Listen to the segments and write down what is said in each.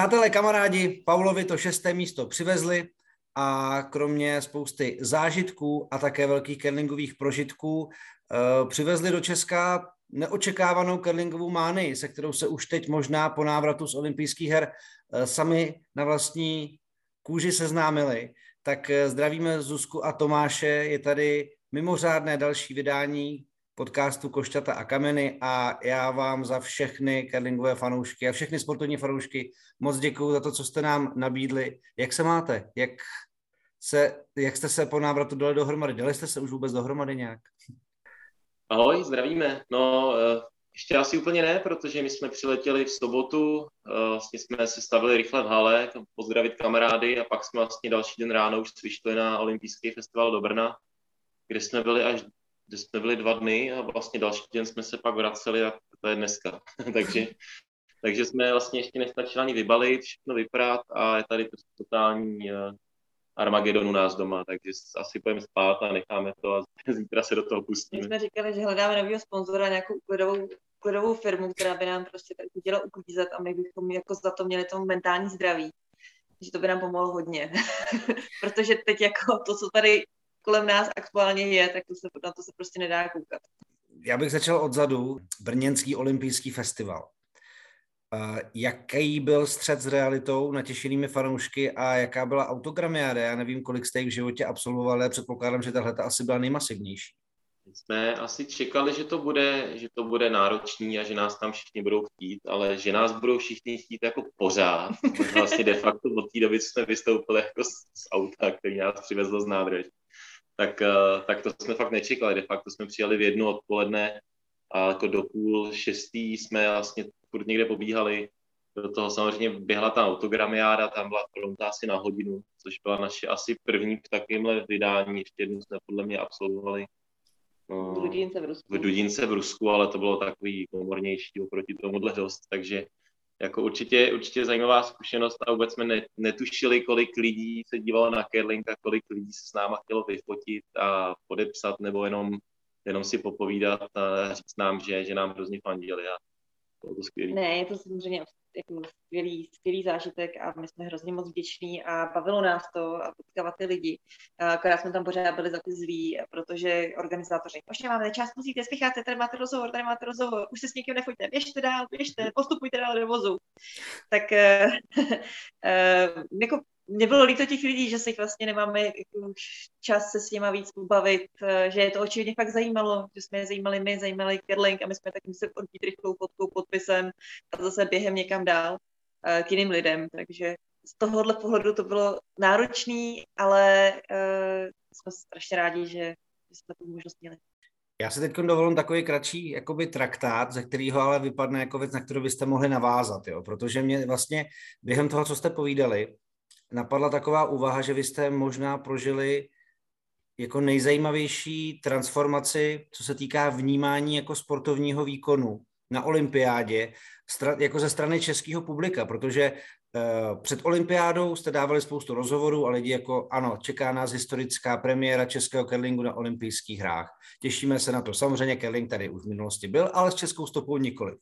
Přátelé, kamarádi, Paulovi to šesté místo přivezli a kromě spousty zážitků a také velkých curlingových prožitků uh, přivezli do Česka neočekávanou curlingovou mány, se kterou se už teď možná po návratu z olympijských her uh, sami na vlastní kůži seznámili. Tak uh, zdravíme Zuzku a Tomáše, je tady mimořádné další vydání podcastu Košťata a kameny a já vám za všechny curlingové fanoušky a všechny sportovní fanoušky moc děkuji za to, co jste nám nabídli. Jak se máte? Jak, se, jak jste se po návratu dali dohromady? Dali jste se už vůbec dohromady nějak? Ahoj, zdravíme. No, eh, ještě asi úplně ne, protože my jsme přiletěli v sobotu, eh, vlastně jsme se stavili rychle v hale, pozdravit kamarády a pak jsme vlastně další den ráno už vyšli na olympijský festival do Brna, kde jsme byli až kde jsme byli dva dny a vlastně další den jsme se pak vraceli a to je dneska. takže, takže jsme vlastně ještě nestačili ani vybalit, všechno vyprát a je tady to totální uh, Armagedon u nás doma, takže asi půjdeme spát a necháme to a zítra se do toho pustíme. My jsme říkali, že hledáme nového sponzora, nějakou uklidovou, uklidovou firmu, která by nám prostě tak udělala uklízet a my bychom jako za to měli to mentální zdraví. že to by nám pomohlo hodně. Protože teď jako to, co tady kolem nás aktuálně je, tak to se, na to se prostě nedá koukat. Já bych začal odzadu. Brněnský olympijský festival. Uh, jaký byl střed s realitou natěšenými fanoušky a jaká byla autogramiáda? Já nevím, kolik jste jich v životě absolvovali, ale předpokládám, že tahle asi byla nejmasivnější. Jsme asi čekali, že to, bude, že to bude náročný a že nás tam všichni budou chtít, ale že nás budou všichni chtít jako pořád. Vlastně de facto od té doby jsme vystoupili jako z, z auta, který nás přivezlo z nádraží tak, eh, tak to jsme fakt nečekali. De facto jsme přijeli v jednu odpoledne a jako do půl šestý jsme vlastně furt někde pobíhali. Do toho samozřejmě běhla ta autogramiáda, tam byla fronta asi na hodinu, což byla naše asi první v takovémhle vydání. Ještě jednu jsme podle mě absolvovali no, v Dudince v Rusku. V Dudince v Rusku, ale to bylo takový komornější oproti tomuhle dost, takže jako určitě, určitě zajímavá zkušenost a vůbec jsme netušili, kolik lidí se dívalo na curling a kolik lidí se s náma chtělo vyfotit a podepsat nebo jenom, jenom si popovídat a říct nám, že, že nám hrozně fandili a bylo to skvělé. Ne, je to samozřejmě jako skvělý, skvělý zážitek a my jsme hrozně moc vděční a bavilo nás to a potkávat ty lidi. Akorát jsme tam pořád byli za ty zlí, protože organizátoři, už nemáme čas, musíte spěchat, tady máte rozhovor, tady máte rozhovor, už se s někým nefoďte, běžte dál, běžte, postupujte dál do vozu. Tak uh, jako mě bylo líto těch lidí, že si vlastně nemáme jako čas se s nima víc pobavit, eh, že je to očividně fakt zajímalo, že jsme je zajímali my, zajímali Kerling a my jsme tak museli odbít rychlou fotkou, podpisem a zase během někam dál uh, k jiným lidem, takže z tohohle pohledu to bylo náročný, ale uh, jsme strašně rádi, že, že jsme tu možnost měli. Já si teď dovolím takový kratší jakoby traktát, ze kterého ale vypadne jako věc, na kterou byste mohli navázat, jo? protože mě vlastně během toho, co jste povídali, napadla taková úvaha, že vy jste možná prožili jako nejzajímavější transformaci, co se týká vnímání jako sportovního výkonu na olympiádě, jako ze strany českého publika, protože uh, před olympiádou jste dávali spoustu rozhovorů a lidi jako, ano, čeká nás historická premiéra českého curlingu na olympijských hrách. Těšíme se na to. Samozřejmě curling tady už v minulosti byl, ale s českou stopou nikoliv.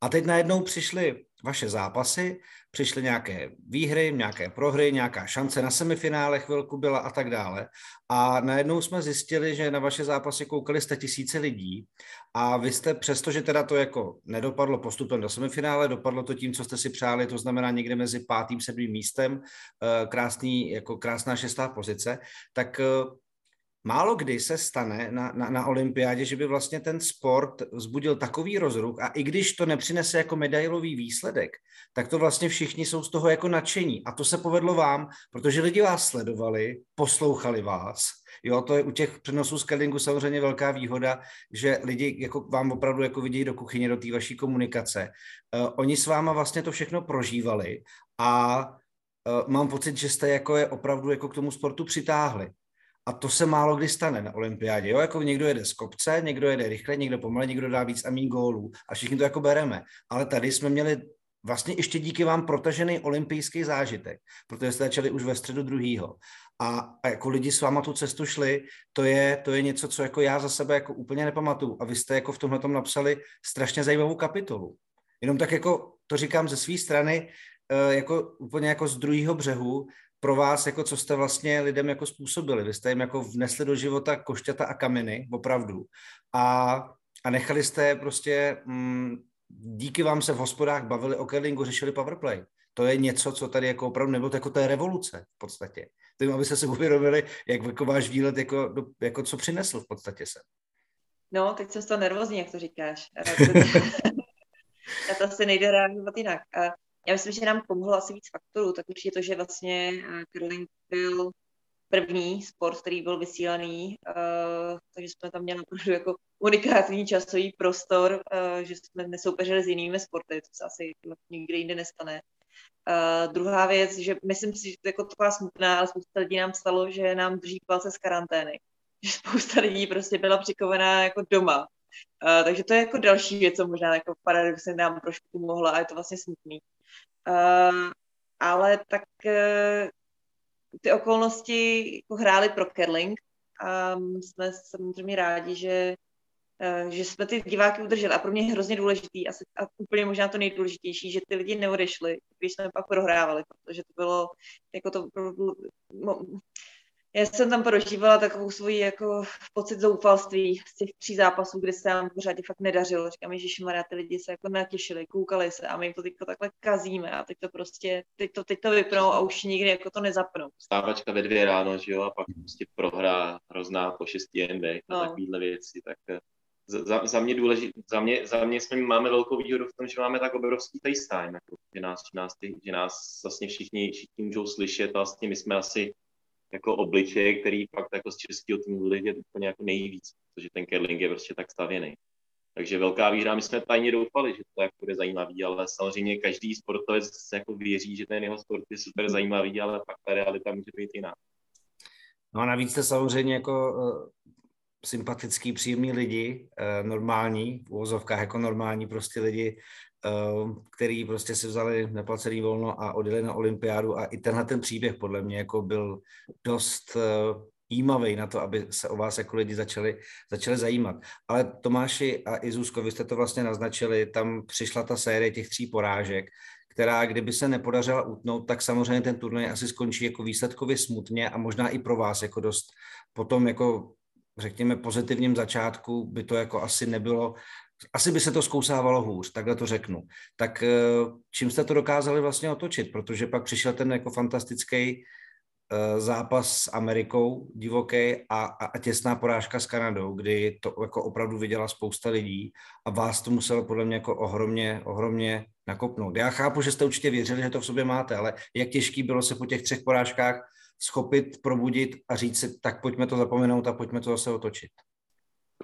A teď najednou přišly vaše zápasy, přišly nějaké výhry, nějaké prohry, nějaká šance na semifinále chvilku byla a tak dále. A najednou jsme zjistili, že na vaše zápasy koukali jste tisíce lidí a vy jste, přestože teda to jako nedopadlo postupem do semifinále, dopadlo to tím, co jste si přáli, to znamená někde mezi pátým, sedmým místem, eh, krásný, jako krásná šestá pozice, tak eh, málo kdy se stane na, na, na olympiádě, že by vlastně ten sport vzbudil takový rozruch a i když to nepřinese jako medailový výsledek, tak to vlastně všichni jsou z toho jako nadšení. A to se povedlo vám, protože lidi vás sledovali, poslouchali vás. Jo, to je u těch přenosů z samozřejmě velká výhoda, že lidi jako vám opravdu jako vidí do kuchyně, do té vaší komunikace. Uh, oni s váma vlastně to všechno prožívali a uh, mám pocit, že jste jako je opravdu jako k tomu sportu přitáhli. A to se málo kdy stane na olympiádě. Jo? Jako někdo jede z kopce, někdo jede rychle, někdo pomalej, někdo dá víc a méně gólů a všichni to jako bereme. Ale tady jsme měli vlastně ještě díky vám protažený olympijský zážitek, protože jste začali už ve středu druhýho. A, a jako lidi s váma tu cestu šli, to je, to je něco, co jako já za sebe jako úplně nepamatuju. A vy jste jako v tomhle napsali strašně zajímavou kapitolu. Jenom tak jako to říkám ze své strany, uh, jako úplně jako z druhého břehu pro vás, jako co jste vlastně lidem jako způsobili. Vy jste jim jako vnesli do života košťata a kameny, opravdu. A, a nechali jste prostě, mm, díky vám se v hospodách bavili o curlingu, řešili powerplay. To je něco, co tady jako opravdu nebylo, jako to je revoluce v podstatě. Tím, abyste si uvědomili, jak jako váš výlet, jako, jako co přinesl v podstatě se. No, teď jsem z toho nervózní, jak to říkáš. To asi nejde reagovat jinak. A já myslím, že nám pomohlo asi víc faktorů, tak určitě to, že vlastně eh, curling byl první sport, který byl vysílaný, uh, takže jsme tam měli opravdu jako unikátní časový prostor, uh, že jsme nesoupeřili s jinými sporty, to se asi nikdy jinde nestane. Uh, druhá věc, že myslím si, že to je jako taková smutná, ale spousta lidí nám stalo, že nám drží palce z karantény. Že spousta lidí prostě byla přikovaná jako doma. Uh, takže to je jako další věc, co možná jako paradoxně nám trošku pomohla a je to vlastně smutný. Uh, ale tak uh, ty okolnosti jako hrály pro curling a jsme samozřejmě rádi, že, uh, že jsme ty diváky udrželi. A pro mě je hrozně důležitý asi, a úplně možná to nejdůležitější, že ty lidi neodešli, když jsme pak prohrávali, protože to bylo jako to já jsem tam prožívala takovou svoji jako pocit zoufalství z těch tří zápasů, kdy se nám pořád fakt nedařilo. Říkám, že Maria, ty lidi se jako natěšili, koukali se a my jim to teď takhle kazíme a teď to prostě, teď to, teď to vypnou a už nikdy jako to nezapnou. Stávačka ve dvě ráno, že jo, a pak prostě prohra hrozná po šesti endech no. a takovýhle věci, tak eh, za, za, mě důležit, za mě, za mě jsme máme velkou výhodu v tom, že máme tak obrovský FaceTime, jako, že, nás, že, nás, že nás vlastně všichni, všichni můžou slyšet a vlastně my jsme asi jako obličeje, který fakt jako z českého týmu vidět úplně jako nejvíc, protože ten curling je prostě tak stavěný. Takže velká výhra, my jsme tajně doufali, že to jako bude zajímavý, ale samozřejmě každý sportovec jako věří, že ten jeho sport je super zajímavý, ale pak ta realita může být jiná. No a navíc jste samozřejmě jako uh, sympatický, příjemný lidi, uh, normální, v uvozovkách jako normální prostě lidi, Eh, který prostě si vzali neplacený volno a odjeli na olympiádu a i tenhle ten příběh podle mě jako byl dost eh, jímavý na to, aby se o vás jako lidi začali, začali zajímat. Ale Tomáši a Izusko, vy jste to vlastně naznačili, tam přišla ta série těch tří porážek, která kdyby se nepodařila utnout, tak samozřejmě ten turnaj asi skončí jako výsledkově smutně a možná i pro vás jako dost potom jako řekněme pozitivním začátku by to jako asi nebylo asi by se to zkousávalo hůř, takhle to řeknu. Tak eh, čím jste to dokázali vlastně otočit? Protože pak přišel ten jako fantastický eh, zápas s Amerikou divoký a, a těsná porážka s Kanadou, kdy to jako opravdu viděla spousta lidí a vás to muselo podle mě jako ohromně, ohromně nakopnout. Já chápu, že jste určitě věřili, že to v sobě máte, ale jak těžký bylo se po těch třech porážkách schopit, probudit a říct si, tak pojďme to zapomenout a pojďme to zase otočit.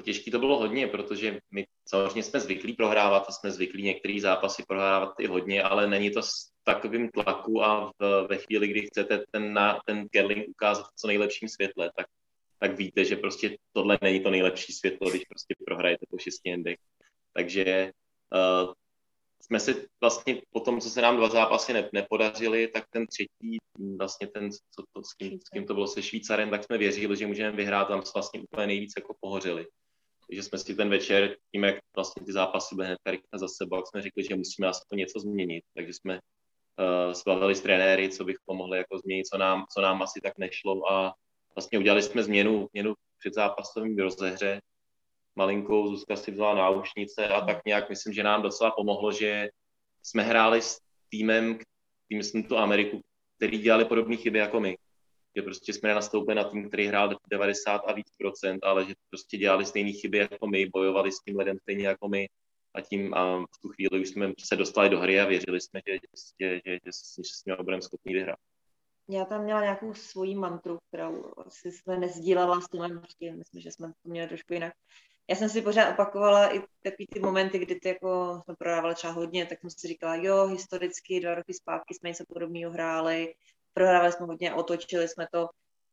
Těžký to bylo hodně, protože my samozřejmě jsme zvyklí prohrávat a jsme zvyklí některé zápasy prohrávat i hodně, ale není to s takovým tlaku a v, ve chvíli, kdy chcete ten, na, ten curling ukázat v co nejlepším světle, tak, tak víte, že prostě tohle není to nejlepší světlo, když prostě prohrajete po šesti endech. Takže uh, jsme si vlastně po tom, co se nám dva zápasy ne, nepodařily, tak ten třetí, vlastně ten, co to, s, kým, s kým to bylo se Švýcarem, tak jsme věřili, že můžeme vyhrát, tam jsme vlastně úplně nejvíc jako pohořili. Takže jsme si ten večer, tím, jak vlastně ty zápasy byly hned za sebou, jsme řekli, že musíme aspoň něco změnit. Takže jsme uh, zbavili s trenéry, co bych pomohli jako změnit, co nám, co nám asi tak nešlo a vlastně udělali jsme změnu, změnu před zápasovým rozehře. Malinkou Zuzka si vzala náušnice a tak nějak myslím, že nám docela pomohlo, že jsme hráli s týmem, tým jsem tu Ameriku, který dělali podobné chyby jako my že prostě jsme nastoupili na tým, který hrál 90 a víc procent, ale že prostě dělali stejné chyby jako my, bojovali s tím ledem stejně jako my a tím a v tu chvíli už jsme se dostali do hry a věřili jsme, že, že, že, že, že s ním budeme schopni vyhrát. Já tam měla nějakou svoji mantru, kterou si jsme nezdílela s prostě myslím, že jsme to měli trošku jinak. Já jsem si pořád opakovala i takový ty momenty, kdy ty jako jsme prodávali třeba hodně, tak jsem si říkala, jo, historicky dva roky zpátky jsme něco podobného hráli, prohrávali jsme hodně, otočili jsme to.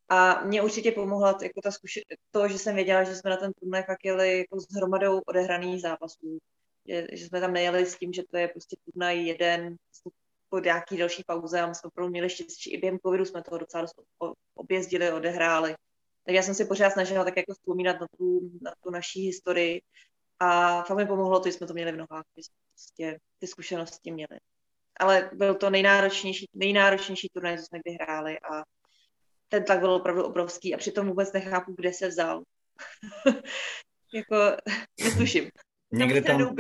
A mě určitě pomohla jako ta zkuši- to, že jsem věděla, že jsme na ten turnaj fakt jeli jako s hromadou odehraných zápasů. Že, že, jsme tam nejeli s tím, že to je prostě turnaj jeden po nějaký další pauze a my jsme opravdu měli štěstí. I během covidu jsme toho docela dost objezdili, odehráli. Tak já jsem si pořád snažila tak jako vzpomínat na tu, na tu naší historii a fakt mi pomohlo to, že jsme to měli v nohách, že jsme prostě ty zkušenosti měli. Ale byl to nejnáročnější, nejnáročnější turnaj, co jsme kdy hráli a ten tlak byl opravdu obrovský a přitom vůbec nechápu, kde se vzal. jako, netuším. Někde tam,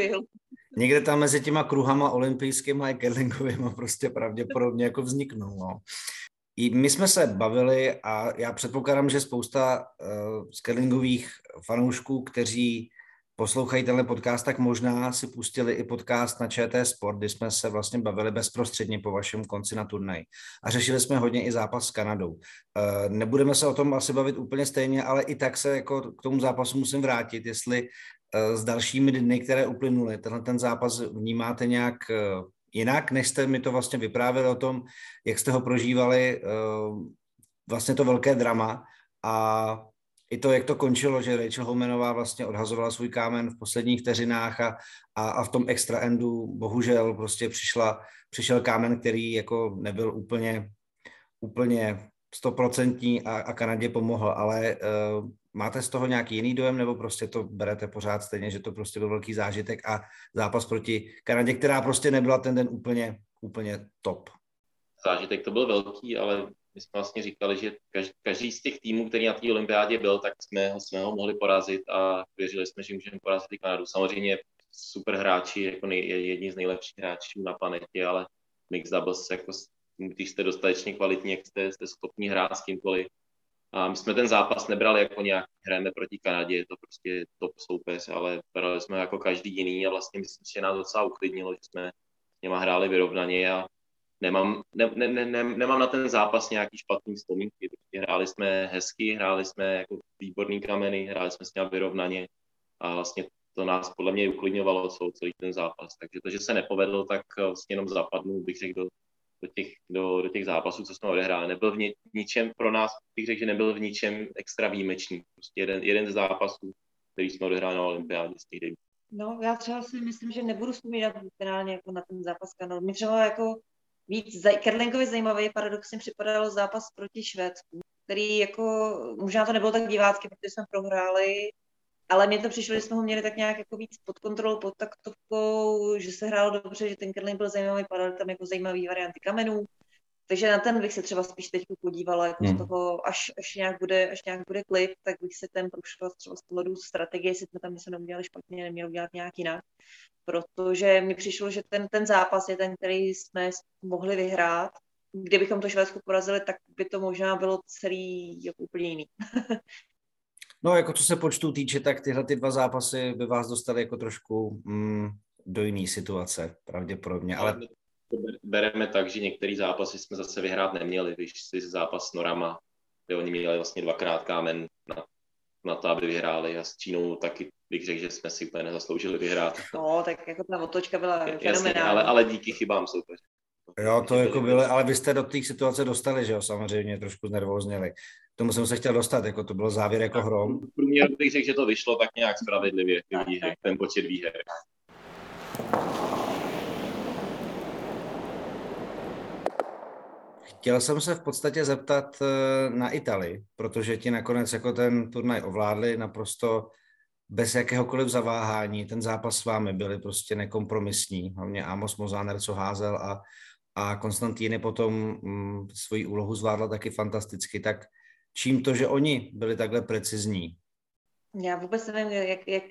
někde tam mezi těma kruhama olympijskými a curlingovými prostě pravděpodobně jako vzniknul. No. I my jsme se bavili a já předpokládám, že spousta uh, curlingových fanoušků, kteří poslouchají tenhle podcast, tak možná si pustili i podcast na ČT Sport, kdy jsme se vlastně bavili bezprostředně po vašem konci na turnaj. A řešili jsme hodně i zápas s Kanadou. Eh, nebudeme se o tom asi bavit úplně stejně, ale i tak se jako k tomu zápasu musím vrátit, jestli eh, s dalšími dny, které uplynuly, tenhle ten zápas vnímáte nějak eh, jinak, než jste mi to vlastně vyprávěli o tom, jak jste ho prožívali, vlastně to velké drama a i to, jak to končilo, že Rachel Homenová vlastně odhazovala svůj kámen v posledních vteřinách a, a, a v tom extra endu bohužel prostě přišla, přišel kámen, který jako nebyl úplně, úplně stoprocentní a, a Kanadě pomohl, ale uh, máte z toho nějaký jiný dojem, nebo prostě to berete pořád stejně, že to prostě byl velký zážitek a zápas proti Kanadě, která prostě nebyla ten den úplně, úplně top? Zážitek to byl velký, ale my jsme vlastně říkali, že každý z těch týmů, který na té olympiádě byl, tak jsme ho, jsme ho mohli porazit a věřili jsme, že můžeme porazit i Kanadu. Samozřejmě super hráči, jako nej, jedni z nejlepších hráčů na planetě, ale mix doubles, jako, když jste dostatečně kvalitní, jak jste, jste schopni hrát s kýmkoliv. A my jsme ten zápas nebrali jako nějak hrajeme proti Kanadě, je to prostě top soupeř, ale brali jsme jako každý jiný a vlastně myslím, že nás docela uklidnilo, že jsme s něma hráli vyrovnaně a nemám, ne, ne, ne, ne, nemám na ten zápas nějaký špatný vzpomínky. Hráli jsme hezky, hráli jsme jako výborný kameny, hráli jsme s ním vyrovnaně a vlastně to nás podle mě uklidňovalo celý ten zápas. Takže to, že se nepovedlo, tak vlastně jenom zapadnu, bych řekl, do, do, těch, do, do těch zápasů, co jsme odehráli. Nebyl v, ni, ničem pro nás, bych řekl, že nebyl v ničem extra výjimečný. Prostě jeden, jeden z zápasů, který jsme odehráli na olympiádě z No, já třeba si myslím, že nebudu vzpomínat finálně jako na ten zápas Kanady. Mě třeba jako víc Kerlingovi zajímavý paradoxně připadal zápas proti Švédsku, který jako, možná to nebylo tak divácky, protože jsme prohráli, ale mně to přišlo, že jsme ho měli tak nějak jako víc pod kontrolou, pod taktovkou, že se hrálo dobře, že ten Kerling byl zajímavý, padaly tam jako zajímavý varianty kamenů, takže na ten bych se třeba spíš teď podívala, jako hmm. z toho, až, až, nějak bude, až nějak bude klip, tak bych se ten prošla třeba z pohledu strategie, jestli jsme tam něco neudělali špatně, neměli udělat nějak jinak protože mi přišlo, že ten, ten zápas je ten, který jsme mohli vyhrát. Kdybychom to Švédsku porazili, tak by to možná bylo celý jako úplně jiný. no, jako co se počtu týče, tak tyhle ty dva zápasy by vás dostali jako trošku mm, do jiné situace, pravděpodobně. Ale bereme tak, že některé zápasy jsme zase vyhrát neměli. Víš si zápas s Norama, kde oni měli vlastně dvakrát kámen na, na to, aby vyhráli a s Čínou taky bych řekl, že jsme si úplně nezasloužili vyhrát. No, tak jako ta otočka byla Jasně, ale, ale díky chybám soupeře. Jo, to jako bylo, ale vy jste do té situace dostali, že jo, samozřejmě trošku znervózněli. K tomu jsem se chtěl dostat, jako to bylo závěr jako hrom. V průměru bych řekl, že to vyšlo tak nějak spravedlivě, ten počet výher. Chtěl jsem se v podstatě zeptat eh, na Itálii, protože ti nakonec jako ten turnaj ovládli naprosto bez jakéhokoliv zaváhání. Ten zápas s vámi byli prostě nekompromisní, hlavně Amos Mozáner, co házel a, a Konstantíny potom mm, svoji úlohu zvládla taky fantasticky. Tak čím to, že oni byli takhle precizní? Já vůbec nevím, jak, jak,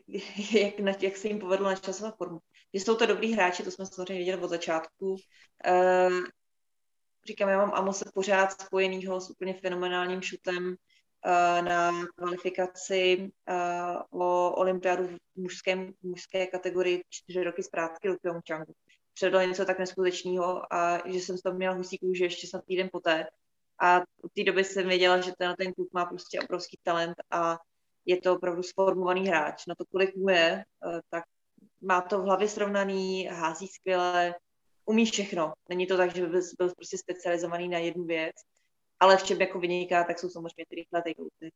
jak, jak, jak se jim povedlo načasovat formu. Jsou to dobrý hráči, to jsme samozřejmě viděli od začátku. Uh, říkám, já mám Amose pořád spojenýho s úplně fenomenálním šutem, Eh, na kvalifikaci eh, o olympiádu v mužském, mužské kategorii čtyři roky zpátky do Pyeongchangu. Předal něco tak neskutečného a že jsem toho měla husí kůži ještě snad týden poté. A od té doby jsem věděla, že ten, ten kluk má prostě obrovský talent a je to opravdu sformovaný hráč. Na to, kolik mu je, eh, tak má to v hlavě srovnaný, hází skvěle, umí všechno. Není to tak, že by byl prostě specializovaný na jednu věc ale v čem jako vyniká, tak jsou samozřejmě ty rychlé takeouty.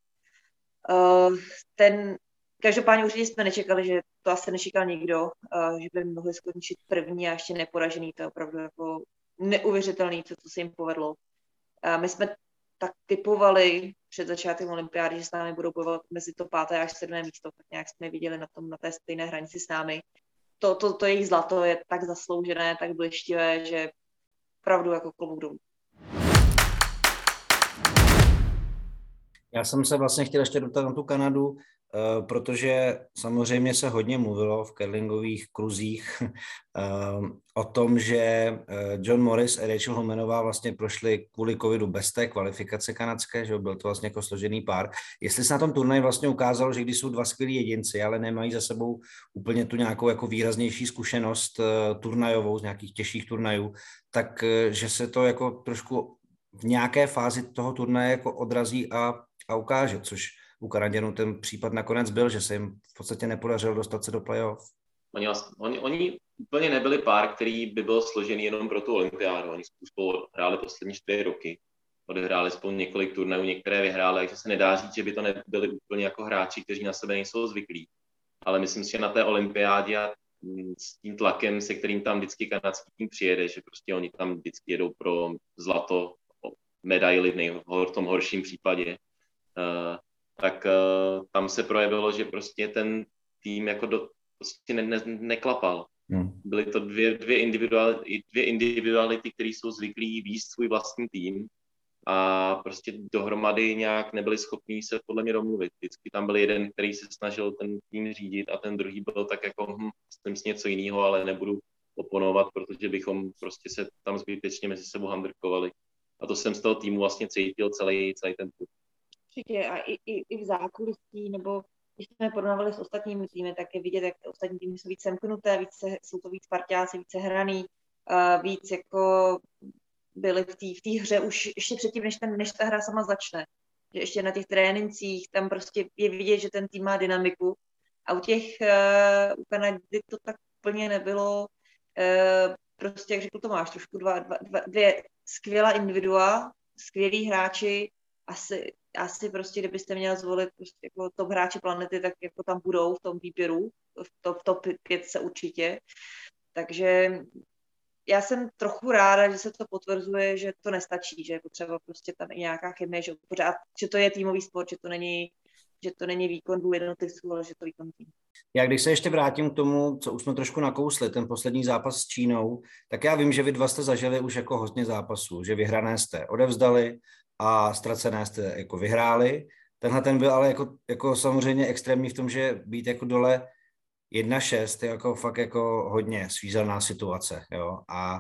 Uh, ten, každopádně určitě jsme nečekali, že to asi nečekal nikdo, uh, že by mohli skončit první a ještě neporažený, to je opravdu jako neuvěřitelný, co, co se jim povedlo. Uh, my jsme tak typovali před začátkem olympiády, že s námi budou bojovat mezi to páté až sedmé místo, tak nějak jsme viděli na tom, na té stejné hranici s námi. To, to, to jejich zlato je tak zasloužené, tak blištivé, že opravdu jako klobouk dolů. Já jsem se vlastně chtěl ještě dotat na tu Kanadu, protože samozřejmě se hodně mluvilo v curlingových kruzích eh, o tom, že eh, John Morris a Rachel Homenová vlastně prošli kvůli covidu bez té kvalifikace kanadské, že byl to vlastně jako složený pár. Jestli se na tom turnaji vlastně ukázalo, že když jsou dva skvělí jedinci, ale nemají za sebou úplně tu nějakou jako výraznější zkušenost turnajovou z nějakých těžších turnajů, tak že se to jako trošku v nějaké fázi toho turnaje jako odrazí a a ukáže, což u Kanaděnů ten případ nakonec byl, že se jim v podstatě nepodařilo dostat se do playoff. Oni, oni, oni úplně nebyli pár, který by byl složený jenom pro tu olympiádu. Oni spolu hráli poslední čtyři roky. Odehráli spolu několik turnajů, některé vyhráli, takže se nedá říct, že by to nebyli úplně jako hráči, kteří na sebe nejsou zvyklí. Ale myslím si, že na té olympiádě a s tím tlakem, se kterým tam vždycky kanadský tým přijede, že prostě oni tam vždycky jedou pro zlato, medaily v, nej, v tom horším případě, Eh, tak eh, tam se projevilo, že prostě ten tým jako do, prostě ne, ne, neklapal. Hmm. Byly to dvě, dvě, individuality, dvě individuality, které jsou zvyklí výst svůj vlastní tým a prostě dohromady nějak nebyli schopní se podle mě domluvit. Vždycky tam byl jeden, který se snažil ten tým řídit a ten druhý byl tak jako, hm, myslím si něco jiného, ale nebudu oponovat, protože bychom prostě se tam zbytečně mezi sebou handrkovali. A to jsem z toho týmu vlastně cítil celý, celý ten tým určitě a i, i, i v zákulisí, nebo když jsme porovnávali s ostatními týmy, tak je vidět, jak ostatní týmy jsou víc semknuté, více, jsou to víc partiáci, více hraný, uh, víc jako byli v té v hře už ještě předtím, než, ten, než ta hra sama začne. Že ještě na těch trénincích tam prostě je vidět, že ten tým má dynamiku. A u těch, uh, u Kanady to tak úplně nebylo. Uh, prostě, jak řekl Tomáš, trošku dva, dva, dva, dvě skvělá individua, skvělí hráči, asi asi prostě, kdybyste měl zvolit prostě jako top hráči planety, tak jako tam budou v tom výběru, v top, top 5 se určitě. Takže já jsem trochu ráda, že se to potvrzuje, že to nestačí, že je potřeba prostě tam i nějaká chemie, že pořád, že to je týmový sport, že to není že to není výkon dvou jednotlivců, ale že to výkon tým. Já když se ještě vrátím k tomu, co už jsme trošku nakousli, ten poslední zápas s Čínou, tak já vím, že vy dva jste zažili už jako hodně zápasů, že vyhrané jste odevzdali, a ztracené jste jako vyhráli. Tenhle ten byl ale jako, jako samozřejmě extrémní v tom, že být jako dole 1-6 je jako fakt jako hodně svízelná situace, jo, a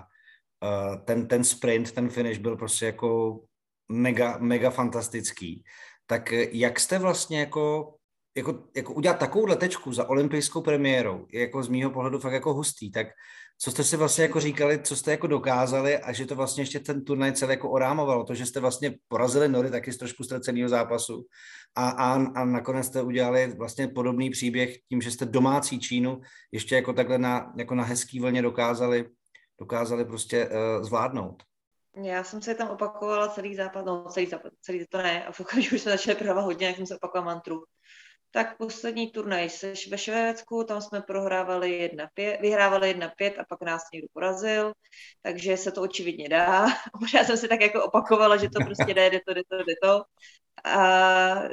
uh, ten, ten sprint, ten finish byl prostě jako mega, mega fantastický. Tak jak jste vlastně jako, jako, jako udělat takovou letečku za olympijskou premiérou, je jako z mýho pohledu fakt jako hustý, tak co jste si vlastně jako říkali, co jste jako dokázali a že to vlastně ještě ten turnaj celý jako orámovalo, to, že jste vlastně porazili Nory taky z trošku ztraceného zápasu a, a, a nakonec jste udělali vlastně podobný příběh tím, že jste domácí Čínu ještě jako takhle na, jako na hezký vlně dokázali, dokázali prostě uh, zvládnout. Já jsem se tam opakovala celý zápas, no celý zápas, celý to ne, a v okamžiku, už jsme začali prohrávat hodně, jak jsem se opakovala mantru tak poslední turnaj seš ve Švédsku, tam jsme prohrávali jedna pět, vyhrávali 1-5 a pak nás někdo porazil, takže se to očividně dá. Možná jsem si tak jako opakovala, že to prostě jde, jde to, jde to, jde to. A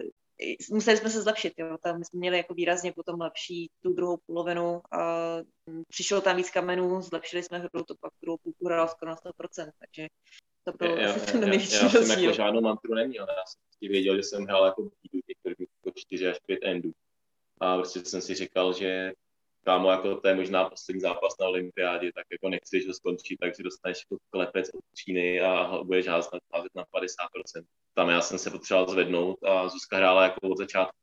museli jsme se zlepšit, jo. Tam jsme měli jako výrazně potom lepší tu druhou polovinu. A přišlo tam víc kamenů, zlepšili jsme hru, to pak druhou půlku hrál skoro na 100%, takže to bylo asi ten největší Já, já jsem jako žádnou mantru neměl, já jsem věděl, že jsem hrál jako bídu, 4 až 5 endů. A prostě jsem si říkal, že kámo, jako to je možná poslední zápas na olympiádě, tak jako nechci, že to skončí, takže dostaneš jako klepec od Číny a budeš házet, házet na 50%. Tam já jsem se potřeboval zvednout a Zuzka hrála jako od začátku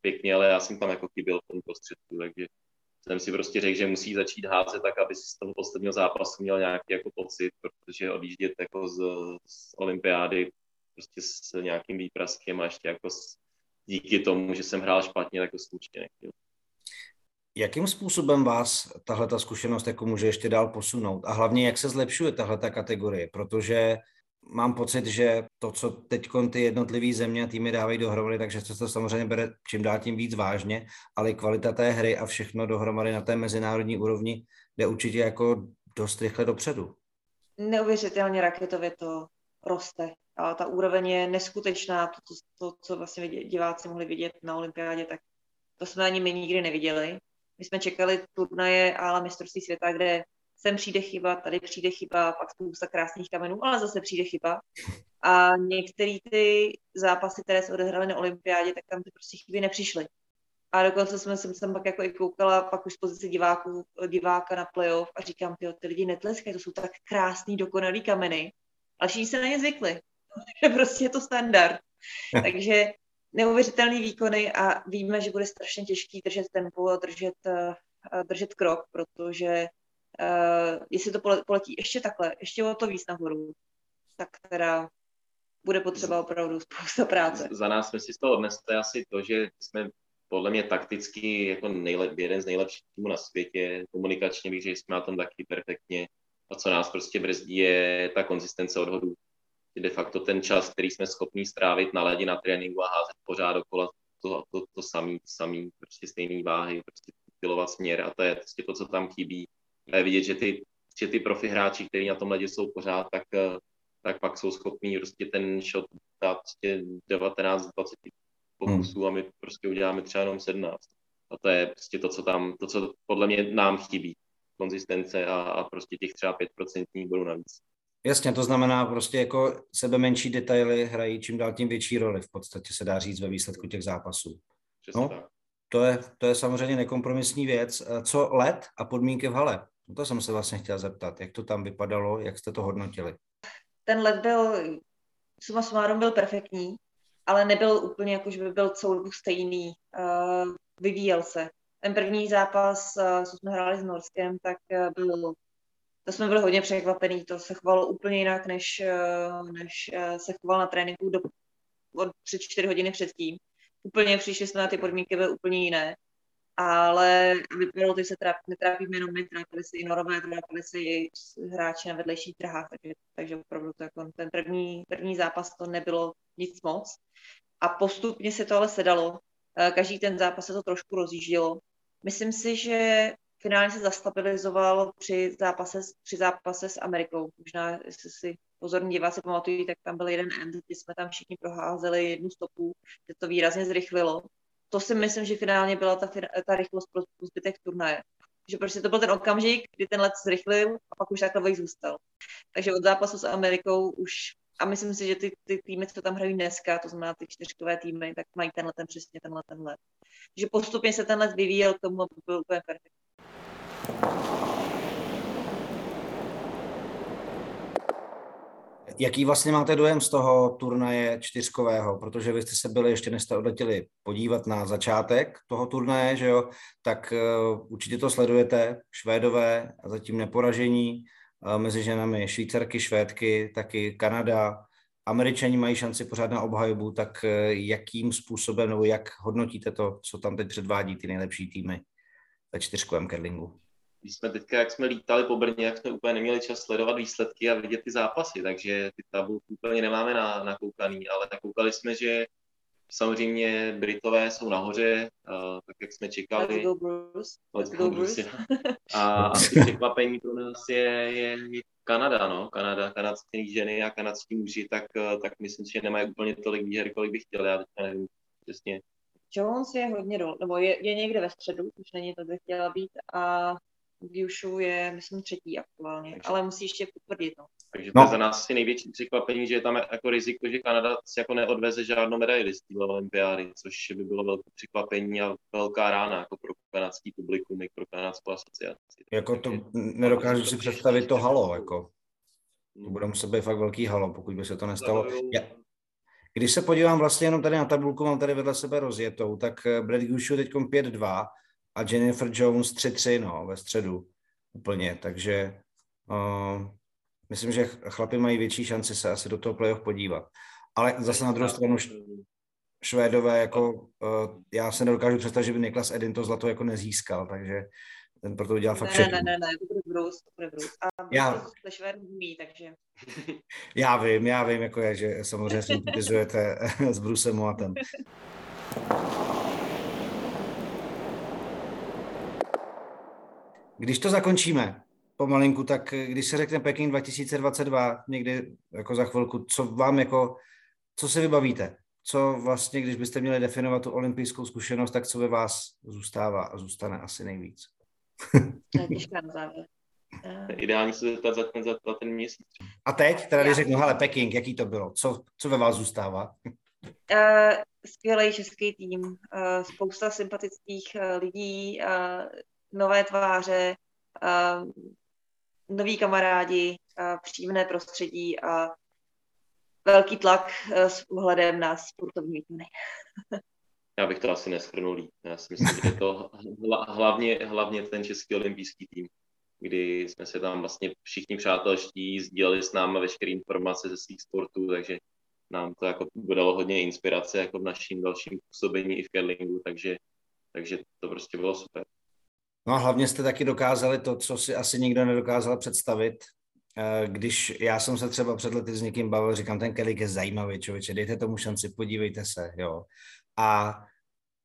pěkně, ale já jsem tam jako chyběl v tom prostředku, takže jsem si prostě řekl, že musí začít házet tak, aby si z toho posledního zápasu měl nějaký jako pocit, protože odjíždět jako z, z olympiády prostě s nějakým výpraskem a ještě jako s díky tomu, že jsem hrál špatně, tak to skutečně nechtěl. Jakým způsobem vás tahle ta zkušenost jako může ještě dál posunout? A hlavně, jak se zlepšuje tahle ta kategorie? Protože mám pocit, že to, co teď ty jednotlivé země a týmy dávají dohromady, takže se to samozřejmě bere čím dál tím víc vážně, ale kvalita té hry a všechno dohromady na té mezinárodní úrovni jde určitě jako dost rychle dopředu. Neuvěřitelně raketově to roste. Ta úroveň je neskutečná. To, to, to, co vlastně diváci mohli vidět na olympiádě, tak to jsme ani my nikdy neviděli. My jsme čekali turnaje ale mistrovství světa, kde sem přijde chyba, tady přijde chyba, pak spousta krásných kamenů, ale zase přijde chyba. A některé ty zápasy, které se odehrály na olympiádě, tak tam ty prostě chyby nepřišly. A dokonce jsme jsem tam pak jako i koukala, pak už z pozice diváků, diváka na playoff a říkám, ty, ty lidi netleskají, to jsou tak krásný, dokonalý kameny. Ale všichni se na ně zvykli. prostě je to standard. Takže neuvěřitelný výkony a víme, že bude strašně těžký držet tempo a držet, uh, držet krok, protože uh, jestli to poletí ještě takhle, ještě o to víc nahoru, tak teda bude potřeba opravdu spousta práce. Za nás jsme si z toho odnesli asi to, že jsme podle mě takticky jako nejlep, jeden z nejlepších týmů na světě, komunikačně bych že jsme na tom taky perfektně. A co nás prostě brzdí, je ta konzistence odhodů. De facto ten čas, který jsme schopni strávit na ledě na tréninku a házet pořád dokola to, to, to samý, samý, prostě stejný váhy, prostě pilovat směr a to je prostě to, co tam chybí. A je vidět, že ty, že ty profi hráči, kteří na tom ledě jsou pořád, tak, tak pak jsou schopní prostě ten shot dát prostě 19-20 pokusů hmm. a my prostě uděláme třeba jenom 17. A to je prostě to, co tam, to, co podle mě nám chybí. Konzistence a, a prostě těch třeba 5% bodů navíc. Jasně, to znamená prostě jako sebe menší detaily hrají čím dál tím větší roli, v podstatě se dá říct ve výsledku těch zápasů. Přesně no, tak. To je, to je samozřejmě nekompromisní věc. Co let a podmínky v hale? No to jsem se vlastně chtěla zeptat. Jak to tam vypadalo, jak jste to hodnotili? Ten let byl, suma sumárom byl perfektní ale nebyl úplně jako, že by byl celou dobu stejný. Uh, vyvíjel se. Ten první zápas, uh, co jsme hráli s Norskem, tak uh, byl, to jsme byli hodně překvapený, to se chovalo úplně jinak, než, uh, než uh, se choval na tréninku do, od 3-4 hodiny předtím. Úplně přišli jsme na ty podmínky, byly úplně jiné ale vypadalo že se tráp, netrápíme jenom my, trápili se i norové, trápili se i hráči na vedlejších trhách, takže, takže opravdu to jako ten první, první zápas to nebylo nic moc. A postupně se to ale sedalo. Eh, každý ten zápas se to trošku rozjíždělo. Myslím si, že finálně se zastabilizoval při zápase, při zápase s Amerikou. Možná, jestli si pozorní diváci pamatují, tak tam byl jeden end, kdy jsme tam všichni proházeli jednu stopu, že to výrazně zrychlilo to si myslím, že finálně byla ta, ta rychlost pro zbytek turnaje. Že prostě to byl ten okamžik, kdy ten let zrychlil a pak už takový zůstal. Takže od zápasu s Amerikou už a myslím si, že ty, ty týmy, co tam hrají dneska, to znamená ty čtyřkové týmy, tak mají tenhle ten přesně tenhle ten let. Takže postupně se ten let vyvíjel k tomu, aby byl úplně perfektní. Jaký vlastně máte dojem z toho turnaje čtyřkového? Protože vy jste se byli, ještě než jste odletěli podívat na začátek toho turnaje, že jo? Tak uh, určitě to sledujete. Švédové a zatím neporažení uh, mezi ženami, Švýcarky, Švédky, taky Kanada. Američani mají šanci pořád na obhajobu, tak uh, jakým způsobem nebo jak hodnotíte to, co tam teď předvádí ty nejlepší týmy ve čtyřkovém curlingu? Když jsme teďka, jak jsme lítali po Brně, jak jsme úplně neměli čas sledovat výsledky a vidět ty zápasy, takže ty tabulky úplně nemáme na, nakoukaný, ale koukali jsme, že samozřejmě Britové jsou nahoře, uh, tak jak jsme čekali. Let's go Bruce. Let's go Bruce. A asi překvapení pro nás je, je, Kanada, no. Kanada, kanadské ženy a kanadský muži, tak, tak myslím, že nemají úplně tolik výher, kolik bych chtěl, já teďka nevím přesně. Jones je hodně dole, nebo je, je někde ve středu, už není to, kde chtěla být, a Gyushu je, myslím, třetí aktuálně, takže, ale musí ještě potvrdit. No. Takže to no. je za nás asi největší překvapení, že je tam jako riziko, že Kanada si jako neodveze žádnou medaili z téhle olympiády, což by bylo velké překvapení a velká rána jako pro kanadský publikum i pro kanadskou asociaci. Jako to nedokážu si představit to halo, jako. To bude muset být fakt velký halo, pokud by se to nestalo. Já, když se podívám vlastně jenom tady na tabulku, mám tady vedle sebe rozjetou, tak eh, Brad Gushu teď 5-2, a Jennifer Jones 3-3 no, ve středu úplně, takže uh, myslím, že chlapi mají větší šanci se asi do toho playoff podívat. Ale zase na druhou stranu Švédové, jako uh, já se nedokážu představit, že by Niklas Edin to zlato jako nezískal, takže ten proto udělal fakt všechno. Ne, ne, ne, to bude Bruce, to bude Bruce. A já, umí, takže... já vím, já vím, jako je, že samozřejmě sympatizujete s Brusem Moatem. Když to zakončíme pomalinku, tak když se řekne Peking 2022, někdy jako za chvilku, co vám jako, co si vybavíte? co vlastně, když byste měli definovat tu olympijskou zkušenost, tak co ve vás zůstává a zůstane asi nejvíc? To je těžká na závěr. Ideální se zeptat za ten, za ten měsíc. A teď, teda když řeknu, hele, Peking, jaký to bylo? Co, co ve vás zůstává? Uh, skvělý český tým, uh, spousta sympatických uh, lidí, uh, nové tváře, uh, noví kamarádi, uh, příjemné prostředí a velký tlak uh, s ohledem na sportovní výkony. Já bych to asi neschrnul líp. Já si myslím, že to hlavně, hlavně ten český olympijský tým, kdy jsme se tam vlastně všichni přátelští sdíleli s námi veškeré informace ze svých sportů, takže nám to jako dodalo hodně inspirace jako v naším dalším působení i v curlingu, takže, takže to prostě bylo super. No a hlavně jste taky dokázali to, co si asi nikdo nedokázal představit. Eh, když já jsem se třeba před lety s někým bavil, říkám, ten kelik je zajímavý, člověče, dejte tomu šanci, podívejte se, jo. A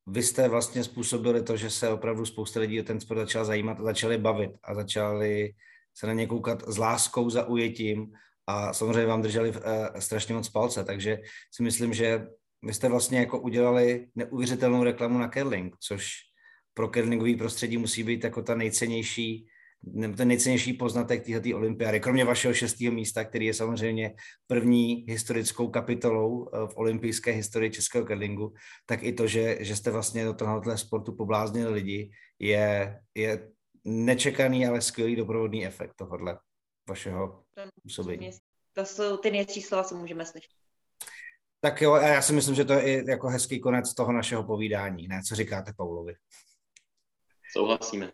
vy jste vlastně způsobili to, že se opravdu spousta lidí o ten sport začala zajímat a začali bavit a začali se na ně koukat s láskou, za ujetím a samozřejmě vám drželi uh, strašně moc palce, takže si myslím, že vy jste vlastně jako udělali neuvěřitelnou reklamu na curling, což pro curlingový prostředí musí být jako ta nejcennější nebo ten nejcennější poznatek této olympiády, kromě vašeho šestého místa, který je samozřejmě první historickou kapitolou eh, v olympijské historii českého curlingu, tak i to, že, že jste vlastně do tohohle sportu pobláznili lidi, je, je nečekaný, ale skvělý doprovodný efekt tohohle vašeho působení. To jsou ty nejčí slova, co můžeme slyšet. Tak jo, a já si myslím, že to je jako hezký konec toho našeho povídání, ne? Co říkáte Paulovi? Souhlasíme.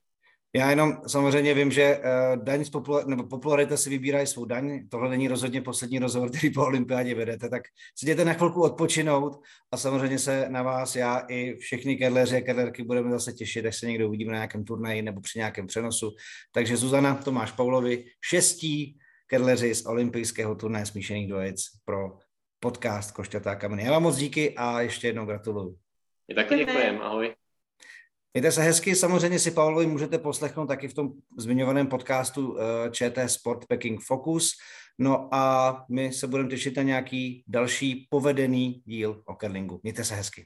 Já jenom samozřejmě vím, že uh, daň z popular, nebo popularita si vybírají svou daň. Tohle není rozhodně poslední rozhovor, který po olympiádě vedete, tak si jděte na chvilku odpočinout a samozřejmě se na vás, já i všechny kedleři a kedlerky budeme zase těšit, až se někdo uvidíme na nějakém turnaji nebo při nějakém přenosu. Takže Zuzana, Tomáš Paulovi, šestí kedleři z olympijského turnaje smíšených dvojic pro podcast Košťatá kameny. Já vám moc díky a ještě jednou gratuluju. My taky děkujeme, ahoj. Mějte se hezky, samozřejmě si Pavlovi můžete poslechnout taky v tom zmiňovaném podcastu eh, ČT Sport Peking Focus. No a my se budeme těšit na nějaký další povedený díl o curlingu. Mějte se hezky.